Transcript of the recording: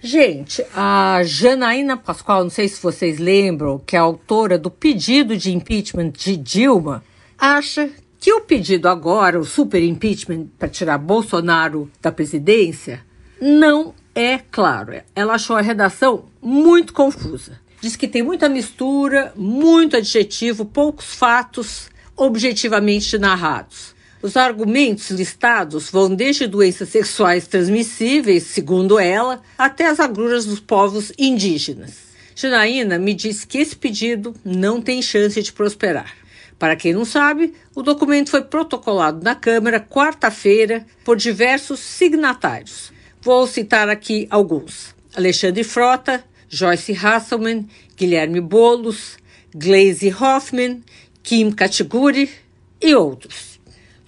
Gente, a Janaína Pascoal, não sei se vocês lembram, que é autora do pedido de impeachment de Dilma, acha que o pedido agora, o super impeachment para tirar Bolsonaro da presidência, não é claro. Ela achou a redação muito confusa. Diz que tem muita mistura, muito adjetivo, poucos fatos objetivamente narrados. Os argumentos listados vão desde doenças sexuais transmissíveis, segundo ela, até as agruras dos povos indígenas. Janaína me disse que esse pedido não tem chance de prosperar. Para quem não sabe, o documento foi protocolado na Câmara quarta-feira por diversos signatários. Vou citar aqui alguns: Alexandre Frota, Joyce Hasselman, Guilherme Bolos, Glaze Hoffman, Kim Katiguri e outros.